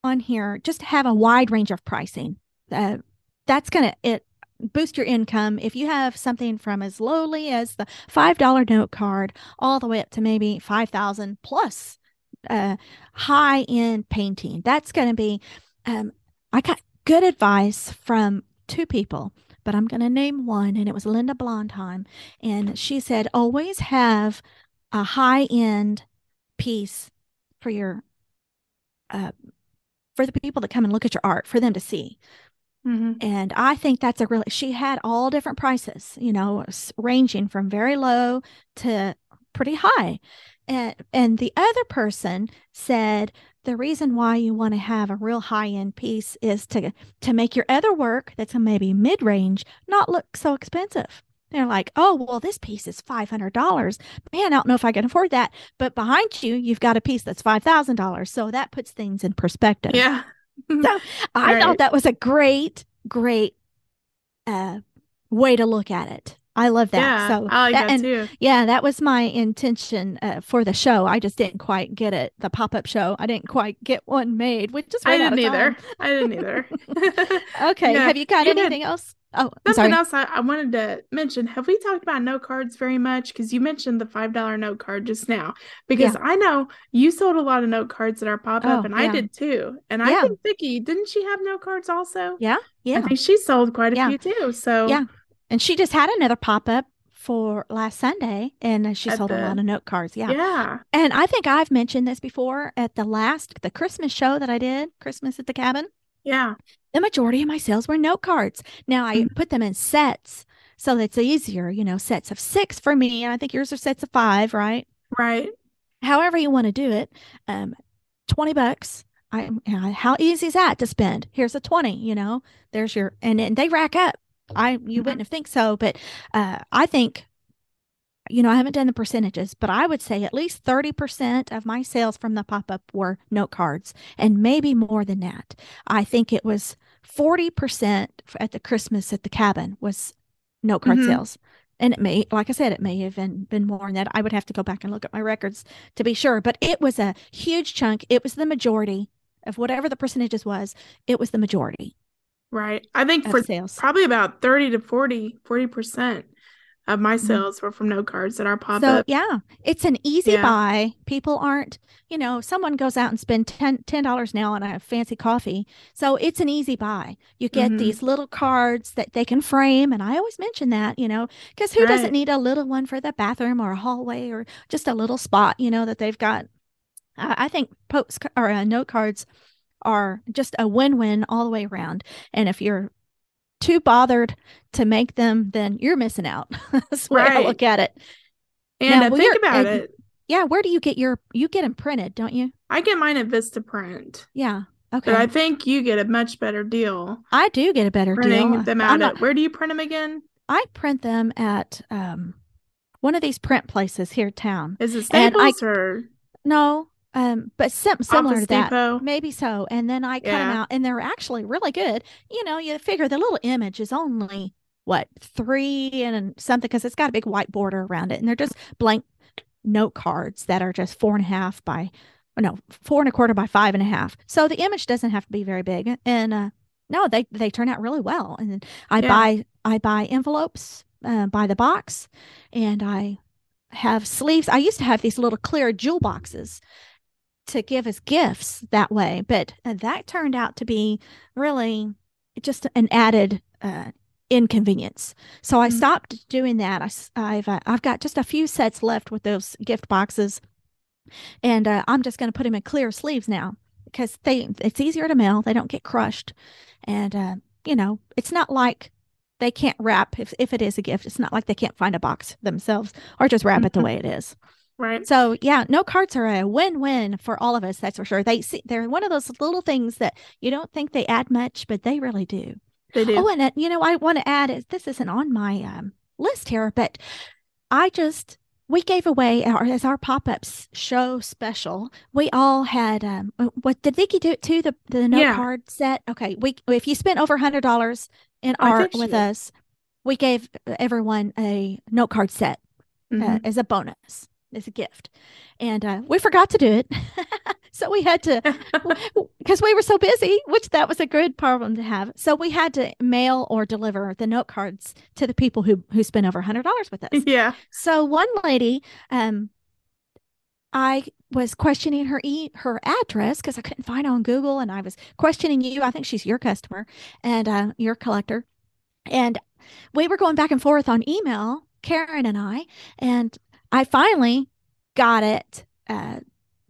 on here just have a wide range of pricing uh, that's gonna it boost your income if you have something from as lowly as the five dollar note card all the way up to maybe five thousand plus uh, high end painting. That's going to be, um, I got good advice from two people, but I'm going to name one, and it was Linda Blondheim. And she said, always have a high end piece for your, uh, for the people that come and look at your art, for them to see. Mm-hmm. And I think that's a really, she had all different prices, you know, ranging from very low to pretty high. And, and the other person said the reason why you want to have a real high end piece is to to make your other work that's maybe mid range not look so expensive. They're like, oh well, this piece is five hundred dollars. Man, I don't know if I can afford that. But behind you, you've got a piece that's five thousand dollars. So that puts things in perspective. Yeah. so I right. thought that was a great, great uh, way to look at it. I love that. Yeah, so I like that, too. Yeah, that was my intention uh, for the show. I just didn't quite get it. The pop up show, I didn't quite get one made. Which just I didn't either. I didn't either. okay, yeah. have you got you anything else? Oh, something else I, I, wanted to mention. Have we talked about note cards very much? Because you mentioned the five dollar note card just now. Because yeah. I know you sold a lot of note cards at our pop up, oh, and. I did too. And I think Vicky didn't she have note cards also? Yeah, yeah. I think she sold quite a few too. So yeah, and she just had another pop up for last Sunday and she at sold the, a lot of note cards. Yeah. Yeah. And I think I've mentioned this before at the last, the Christmas show that I did, Christmas at the cabin. Yeah. The majority of my sales were note cards. Now I mm-hmm. put them in sets so that's easier, you know, sets of six for me. And I think yours are sets of five, right? Right. However you want to do it. Um, 20 bucks. I, how easy is that to spend? Here's a 20, you know, there's your, and, and they rack up I you mm-hmm. wouldn't have think so, but uh, I think you know, I haven't done the percentages, but I would say at least 30% of my sales from the pop up were note cards and maybe more than that. I think it was 40% at the Christmas at the cabin was note card mm-hmm. sales. And it may, like I said, it may have been, been more than that. I would have to go back and look at my records to be sure, but it was a huge chunk. It was the majority of whatever the percentages was, it was the majority. Right. I think for sales. probably about 30 to 40, 40% of my sales were from note cards that are pop Mm-hmm. So up. yeah, it's an easy Yeah. buy. People aren't, you know, someone goes out and spend 10 dollars now on a fancy coffee. So it's an easy buy. You get Mhm. these little cards that they can frame, and I always mention that, you know, because who doesn't need a little one for the bathroom or a hallway or just a little spot, you know, that they've got. I I think post or uh, note cards are just a win-win all the way around. And if you're too bothered to make them, then you're missing out. That's the way I Right. look at it. And Now, think about it, Yeah, where do you get your you get them printed, don't you? I get mine at Vista Print. Yeah. Okay. but I think you get a much better deal I do get a better printing deal. them out not- at. Where do you print them again? I print them at um one of these print places here in town. Is it And I- Staples or No, um, but sim- similar Office to that. Depot? Maybe so. And then I cut them out, and they're actually really good. You know, you figure the little image is only what three and something because it's got a big white border around it, and they're just blank note cards that are just four and a half by, oh, no, four and a quarter by five and a half. So the image doesn't have to be very big, and uh, no, they they turn out really well. And I Yeah. buy I buy envelopes uh, by the box, and I have sleeves. I used to have these little clear jewel boxes to give as gifts that way, but uh, that turned out to be really just an added uh, inconvenience. So I Mhm. stopped doing that. I, have uh, I've got just a few sets left with those gift boxes, and uh, I'm just going to put them in clear sleeves now because they it's easier to mail. They don't get crushed, and uh, you know it's not like they can't wrap if if it is a gift. It's not like they can't find a box themselves or just wrap it the Mhm. way it is. Right. So yeah, no cards are a win-win for all of us. That's for sure. They see they're one of those little things that you don't think they add much, but they really do. They do. Oh, and uh, you know, I want to add is this isn't on my um, list here, but I just we gave away our as our pop-ups show special. We all had um, uh, what did Vicky do it too? The the note Yeah. card set. Okay, we if you spent over a hundred dollars in I art with did. us, we gave everyone a note card set uh, Mhm. as a bonus, as a gift. And uh, we forgot to do it. so we had to, because we were so busy, which that was a good problem to have. So we had to mail or deliver the note cards to the people who, who spent over $100 with us. yeah. So one lady, um, I was questioning her e her address because I couldn't find it on Google, and I was questioning you. I think she's your customer and uh, your collector, and we were going back and forth on email, Karen and I, and I finally got it uh,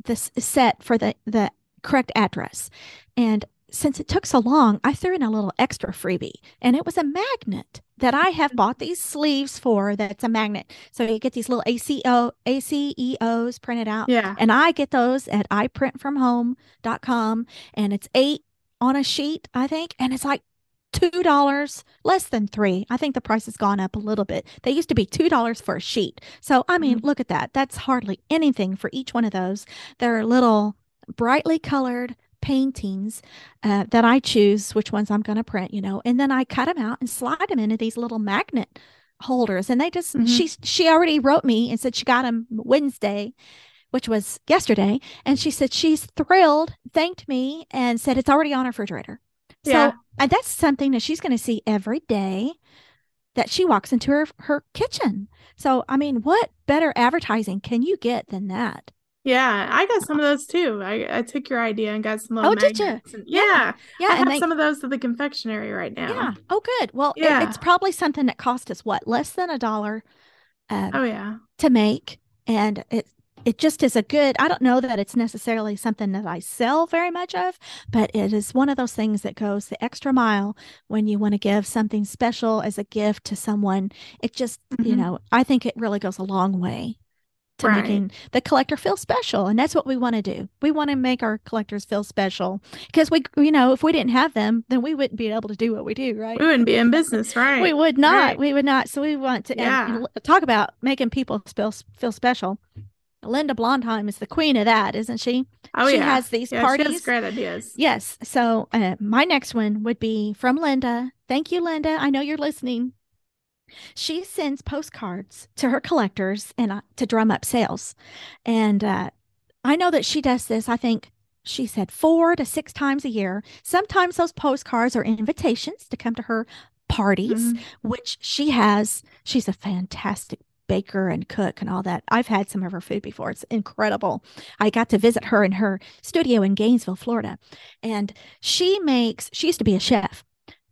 this set for the the correct address, and since it took so long, I threw in a little extra freebie, and it was a magnet that I have bought these sleeves for. That's a magnet, so you get these little ACO ACEOs printed out, Yeah. and I get those at iprintfromhome.com, and it's eight on a sheet, I think, and it's like two dollars less than three. I think the price has gone up a little bit. They used to be two dollars for a sheet. So I mean, look at that. That's hardly anything for each one of those. They're little brightly colored paintings uh, that I choose which ones I'm going to print, you know, and then I cut them out and slide them into these little magnet holders. And they just Mhm. she she already wrote me and said she got them Wednesday, which was yesterday, and she said she's thrilled, thanked me, and said it's already on her refrigerator. So Yeah. And that's something that she's going to see every day that she walks into her her kitchen. So I mean, what better advertising can you get than that? Yeah. I got some of those too. I, I took your idea and got some little Oh, did and- Yeah. yeah. I have they some of those at the confectionery right now. yeah. Oh, good. Well, it- Yeah. it's probably something that cost us what less than a dollar uh, Oh yeah. to make, and it it just is a good. I don't know that it's necessarily something that I sell very much of, but it is one of those things that goes the extra mile when you want to give something special as a gift to someone. It just, you Mhm. know, I think it really goes a long way to Right. making the collector feel special, and that's what we want to do. We want to make our collectors feel special because we, you know, if we didn't have them, then we wouldn't be able to do what we do, right? We wouldn't be in business, right? We would not. Right. We would not. So we want to Yeah. and l- talk about making people feel feel special. Linda Blondheim is the queen of that, isn't she? Oh she yeah. has these yeah, She parties. has great ideas. Yes. So uh, my next one would be from Linda. Thank you, Linda. I know you're listening. She sends postcards to her collectors and uh, to drum up sales, and uh, I know that she does this. I think she said four to six times a year. Sometimes those postcards are invitations to come to her parties, Mhm. which she has. She's a fantastic baker and cook and all that. I've had some of her food before. It's incredible. I got to visit her in her studio in Gainesville, Florida. And she makes, she used to be a chef.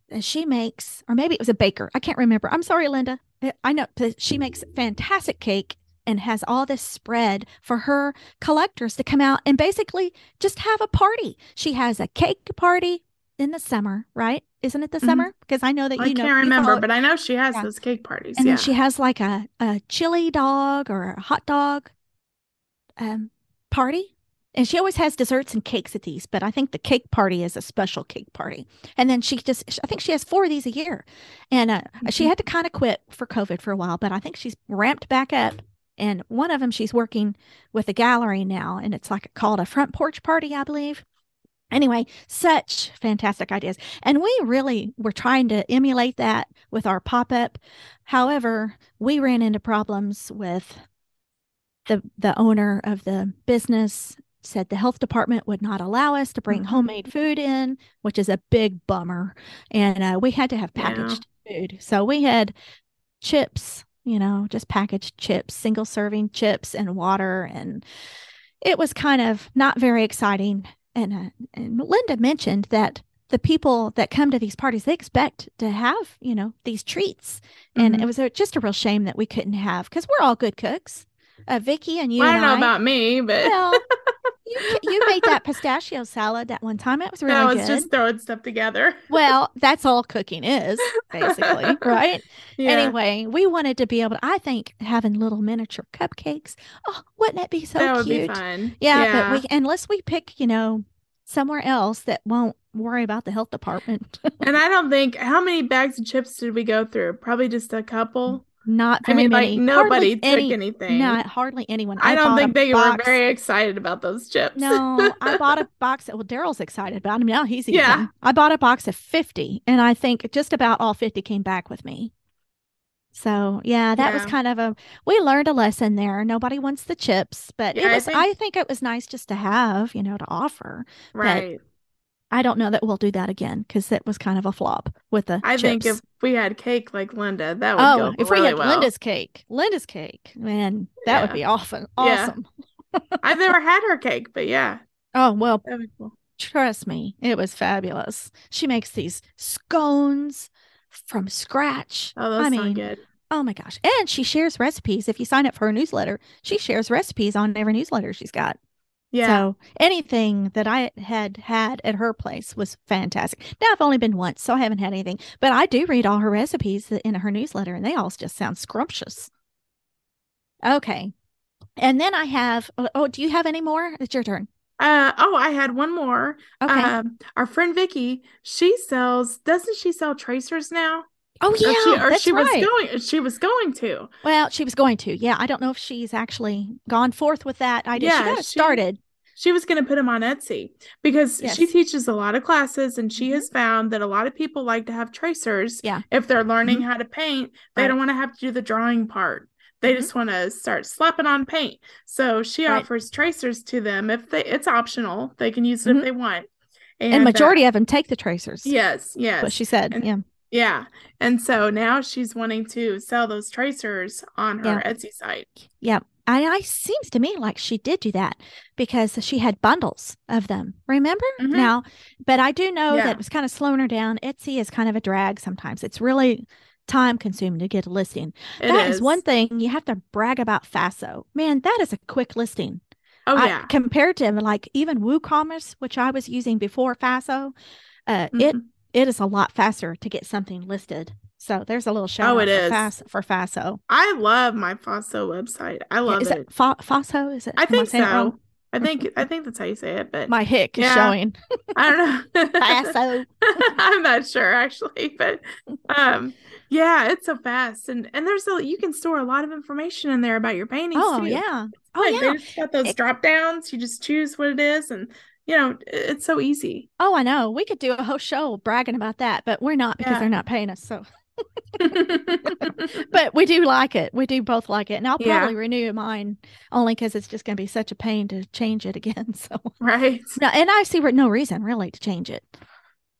And she makes, or maybe it was a baker. I can't remember. I'm sorry, Linda. I- know she makes fantastic cake and has all this spread for her collectors to come out and basically just have a party. She has a cake party in the summer, right? Isn't it the Mhm. summer? Because I know that you know. can't remember, but I know she has Yeah. those cake parties. and yeah. she has like a, a chili dog or a hot dog um, party. And she always has desserts and cakes at these, but I think the cake party is a special cake party. And then she just, I think she has four of these a year. And uh, she Mhm. had to kind of quit for COVID for a while, but I think she's ramped back up. And one of them, she's working with a gallery now, and it's like called a front porch party, I believe. Anyway, such fantastic ideas. And we really were trying to emulate that with our pop up. However, we ran into problems with the the owner of the business said the health department would not allow us to bring Mhm. homemade food in, which is a big bummer. And uh, we had to have Yeah. packaged food. So we had chips, you know, just packaged chips, single serving chips and water. And it was kind of not very exciting. And, uh, and Linda mentioned that the people that come to these parties, they expect to have, you know, these treats. And Mhm. it was a, just a real shame that we couldn't have because we're all good cooks. Uh, Vicky and you Well, I don't know I, about me, but well, you, you made that pistachio salad that one time. It was really I was good. just throwing stuff together. Well, that's all cooking is, basically, right? Yeah. Anyway, we wanted to be able to, I think having little miniature cupcakes, oh, wouldn't that be so that would cute? be fun. Yeah, but we, unless we pick, you know, somewhere else that won't worry about the health department, and I don't think how many bags of chips did we go through? Probably just a couple. Not I mean, many. like nobody hardly took any, anything. Not hardly anyone. I don't think they box- were very excited about those chips. No, I bought a box. Well, Daryl's excited about him now. He's eating. Yeah. I bought a box of fifty, and I think just about all fifty came back with me. So yeah, that was kind of a. We learned a lesson there. Nobody wants the chips, but Yeah, it I was. think- I think it was nice just to have, you know, to offer. right. I don't know that we'll do that again because it was kind of a flop with the. I think if we had cake like Linda, that would oh, go if really we had well. Linda's cake, Linda's cake, man, that would be awesome. Yeah. Awesome. I've never had her cake, but yeah, Oh well, cool. Trust me, it was fabulous. She makes these scones from scratch. Oh, those I sound mean, good. oh my gosh. And she shares recipes. If you sign up for her newsletter, she shares recipes on every newsletter she's got. Yeah. So anything that I had had at her place was fantastic. Now I've only been once, so I haven't had anything, but I do read all her recipes in her newsletter and they all just sound scrumptious. Okay. And then I have, oh, oh, do you have any more? It's your turn. Uh oh, I had one more. Okay. Um, our friend Vicky, she sells. Doesn't she sell tracers now? Oh, Or yeah. she, or that's she was right. going. She was going to. Well, she was going to. Yeah, I don't know if she's actually gone forth with that idea. she Yeah, got it she- started. She was going to put them on Etsy because she Yes. Mm-hmm. teaches a lot of classes, and she has found that a lot of people like to have tracers. Yeah. If they're learning how to paint, they Right. don't want to have to do the drawing part. They Mhm. just want to start slapping on paint. So she Right. offers tracers to them if they. It's optional. They can use it if they want. And, uh, majority of them take the tracers. Yes. Yes. What she said. And- yeah. Yeah. And so now she's wanting to sell those tracers on her Etsy site. Yeah. I, I seems to me like she did do that because she had bundles of them. Remember Mhm. now? But I do know Yeah. that it was kind of slowing her down. Etsy is kind of a drag sometimes. It's really time consuming to get a listing. It That is one thing you have to brag about Faso. Man, that is a quick listing. Oh I- yeah. compared to like even WooCommerce, which I was using before Faso, uh, it Mhm. It is a lot faster to get something listed. So there's a little shout Oh, it for, is. Fas- for Faso. I love my Faso website. I Yeah, love is it. it Fa- Faso? Is it? I think it so. I think I think that's how you say it, but My hick is showing. I don't know. Faso. I'm not sure actually, but um yeah, it's so fast and and there's a you can store a lot of information in there about your paintings Oh too. yeah. Oh Like, yeah. They just got those It- drop downs. You just choose what it is and you know, it's so easy. Oh, I know. We could do a whole show bragging about that, but we're not because Yeah. they're not paying us. So, but we do like it. We do both like it, and I'll Yeah. probably renew mine only because it's just going to be such a pain to change it again. So, right. no, and I see no reason really to change it.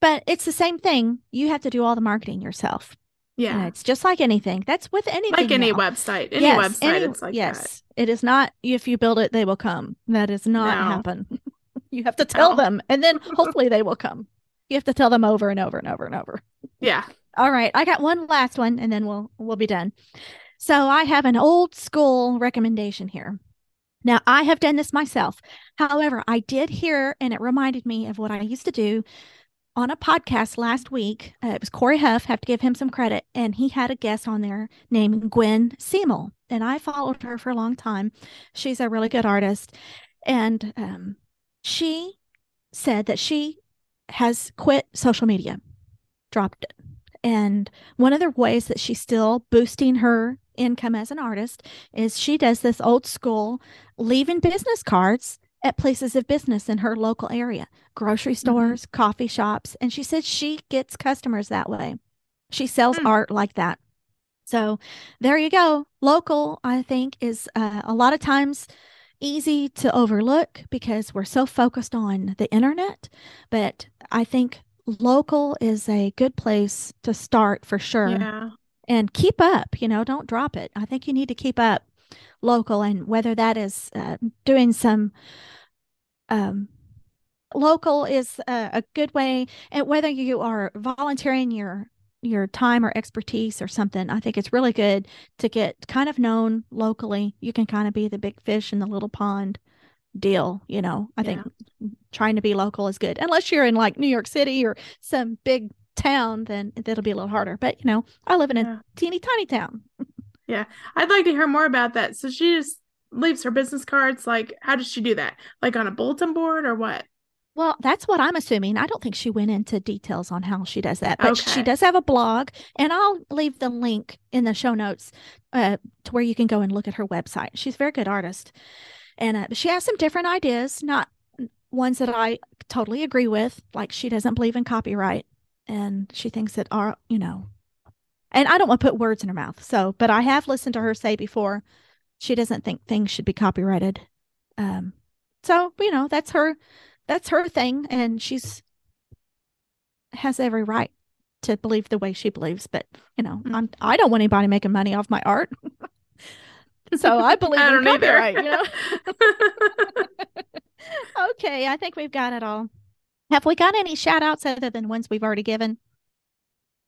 but it's the same thing. You have to do all the marketing yourself. Yeah. And it's just like anything. That's with anything. like any now. website. Any Yes, website, any- it's like yes. It is not if you build it, they will come. That does not No. happen. you have to tell No. them, and then hopefully they will come. You have to tell them over and over and over and over. Yeah. All right, I got one last one, and then we'll we'll be done. So I have an old school recommendation here. Now I have done this myself. However, I did hear, and it reminded me of what I used to do on a podcast last week. Uh, it was Cory Huff. Have to give him some credit, and he had a guest on there named Gwen Seemel, and I followed her for a long time. She's a really good artist, and um, she said that she has quit social media, dropped it. And one of the ways that she's still boosting her income as an artist is she does this old school leaving business cards at places of business in her local area, grocery stores, coffee shops. And she said she gets customers that way. She sells Hmm. art like that. So there you go. Local, I think, is uh, a lot of times easy to overlook because we're so focused on the internet. But I think local is a good place to start for sure. Yeah. And keep up, you know, don't drop it. I think you need to keep up local, and whether that is uh, doing some um, local is a, a good way, and whether you are volunteering your your time or expertise or something, I think it's really good to get kind of known locally. You can kind of be the big fish in the little pond deal, you know. I think trying to be local is good. Unless you're in like New York City or some big town, then that'll be a little harder. But you know, I live in a Yeah. teeny tiny town. Yeah. I'd like to hear more about that. So she just leaves her business cards. Like, how does she do that? Like on a bulletin board or what? Well, that's what I'm assuming. I don't think she went into details on how she does that, but she does have a blog, and I'll leave the link in the show notes uh, to where you can go and look at her website. She's a very good artist, and uh, she has some different ideas, not ones that I totally agree with. Like she doesn't believe in copyright, and she thinks that our, you know, and I don't want to put words in her mouth. So, but I have listened to her say before she doesn't think things should be copyrighted. Um, so you know that's her that's her thing and she's has every right to believe the way she believes but you know i'm mm-hmm. i don't want anybody making money off my art. So i believe I in don't either. copyright you know? Okay i think we've got it all. Have we got any shout outs other than ones we've already given?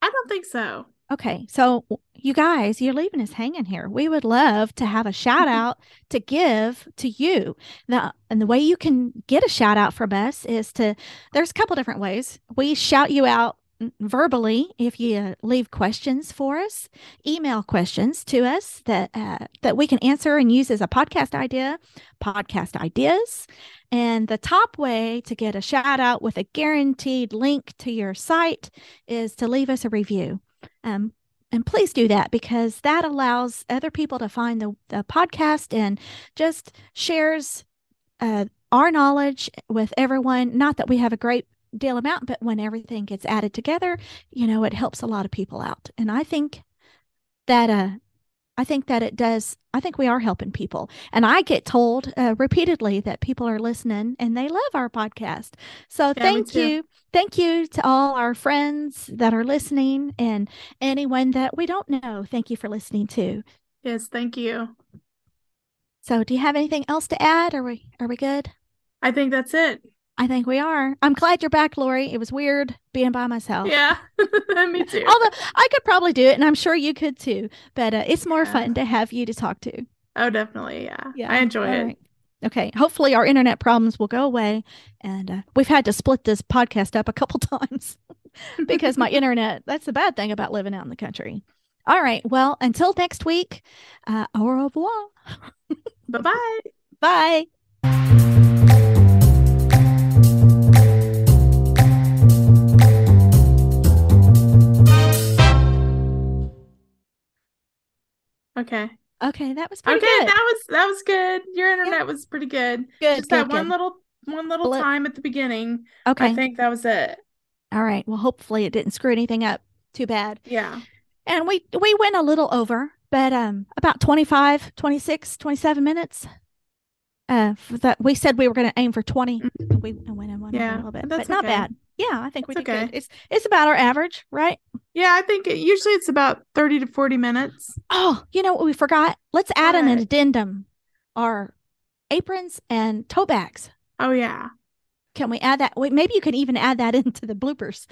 I don't think so. Okay, so you guys, you're leaving us hanging here. We would love to have a shout out to give to you. Now, and the way you can get a shout out from us is to there's a couple different ways. We shout you out verbally if you leave questions for us, email questions to us that uh, that we can answer and use as a podcast idea, podcast ideas. And the top way to get a shout out with a guaranteed link to your site is to leave us a review. Um, and please do that because that allows other people to find the, the podcast and just shares uh, our knowledge with everyone. Not that we have a great deal amount, but when everything gets added together, you know, it helps a lot of people out. And I think that uh, I think that it does. I think we are helping people, and I get told uh, repeatedly that people are listening and they love our podcast. So Yeah, thank you, thank you to all our friends that are listening, and anyone that we don't know. Thank you for listening too. Yes, thank you. So, do you have anything else to add? Are we are we good? I think that's it. I think we are. I'm glad you're back, Lori. It was weird being by myself. Yeah. Me too. Although I could probably do it, and I'm sure you could too. But uh, it's more Yeah. fun to have you to talk to. Oh, definitely. Yeah. Yeah, I enjoy all it. right. Okay. Hopefully, our internet problems will go away. And uh, we've had to split this podcast up a couple times because my internet, that's the bad thing about living out in the country. All right. Well, until next week, uh, au revoir. Bye bye. Bye. Okay. Okay. That was pretty good. Okay, good. that was that was good. Your internet was pretty good. good. Just good, that one little one little Blip. time at the beginning. Okay. I think that was it. All right. Well, hopefully, it didn't screw anything up too bad. Yeah. And we we went a little over, but um about 25, 26, 27 minutes. Uh for that we said we were going to aim for 20. We went in one Yeah, a little bit, that's but not bad. Yeah, I think we did okay. good. It's it's about our average, right? Yeah, I think it, usually it's about 30 to 40 minutes. Oh, you know what we forgot? Let's add an addendum. Our aprons and tote bags. Oh, yeah. Can we add that? Wait, maybe you could even add that into the bloopers.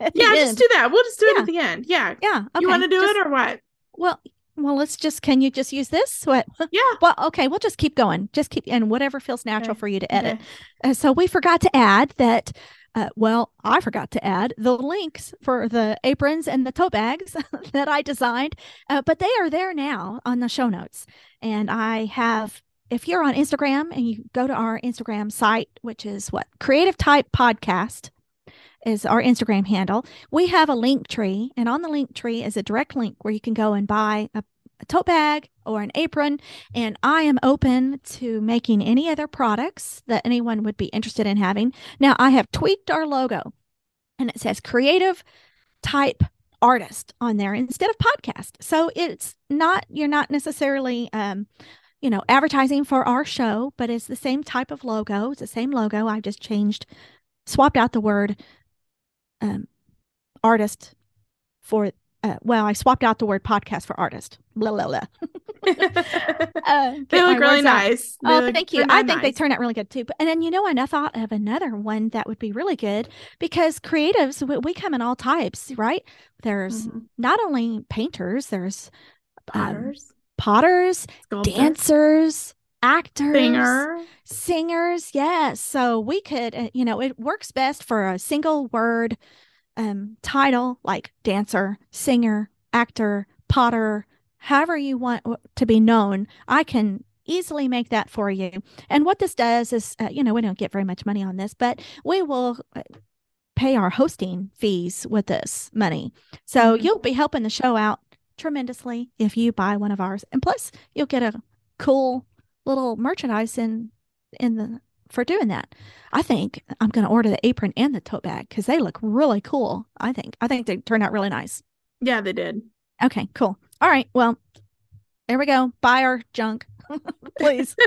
at the Yeah, just end. do that. We'll just do it at the end. Yeah. Yeah. Okay. you want to do just- it or what? Well, well, let's just. Can you just use this? What? Yeah. Well, okay. We'll just keep going. Just keep and whatever feels natural Okay, for you to edit. Okay. Uh, so we forgot to add that. Uh, well, I forgot to add the links for the aprons and the tote bags that I designed, uh, but they are there now on the show notes. And I have, if you're on Instagram and you go to our Instagram site, which is what Creative Type Podcast is our Instagram handle, we have a link tree, and on the link tree is a direct link where you can go and buy a, a tote bag or an apron and I am open to making any other products that anyone would be interested in having. Now, I have tweaked our logo and it says creative type artist on there instead of podcast. So it's not, you're not necessarily, um, you know, advertising for our show, but it's the same type of logo. It's the same logo. I've just changed, swapped out the word um, artist for, uh, well, I swapped out the word podcast for artist. Blah, blah, blah. Uh, they look really nice. They Oh, look thank you. I think they nice. turn out really good too. But- And then, you know, and I thought of another one that would be really good because creatives, we, we come in all types, right? There's Mhm. not only painters, there's um, Potters, potters, sculptor, dancers, actors, singer. singers. Yes. So we could, uh, you know, it works best for a single word um, title like dancer, singer, actor, potter, however you want to be known. I can easily make that for you. And what this does is, uh, you know, we don't get very much money on this, but we will uh, pay our hosting fees with this money. So Mhm. you'll be helping the show out tremendously if you buy one of ours. And plus, you'll get a cool little merchandise in in the for doing that. I think I'm going to order the apron and the tote bag because they look really cool. I think I think they turned out really nice. Yeah, they did. Okay, cool. All right, well, there we go. Buy our junk, please.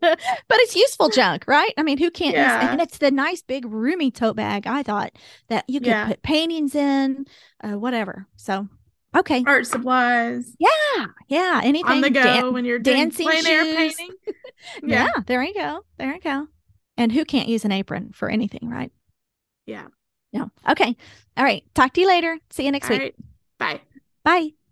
but it's useful junk, right? I mean, who can't use Yeah. And it's the nice big roomy tote bag. I thought that you could Yeah. put paintings in, uh, whatever. So, okay, Art supplies yeah, yeah. Anything on the go dan- when you're dancing plein air shoes. painting. yeah. there you go. There you go. And who can't use an apron for anything, right? Yeah. No. Okay. All right. Talk to you later. See you next All week. right. Bye. Bye.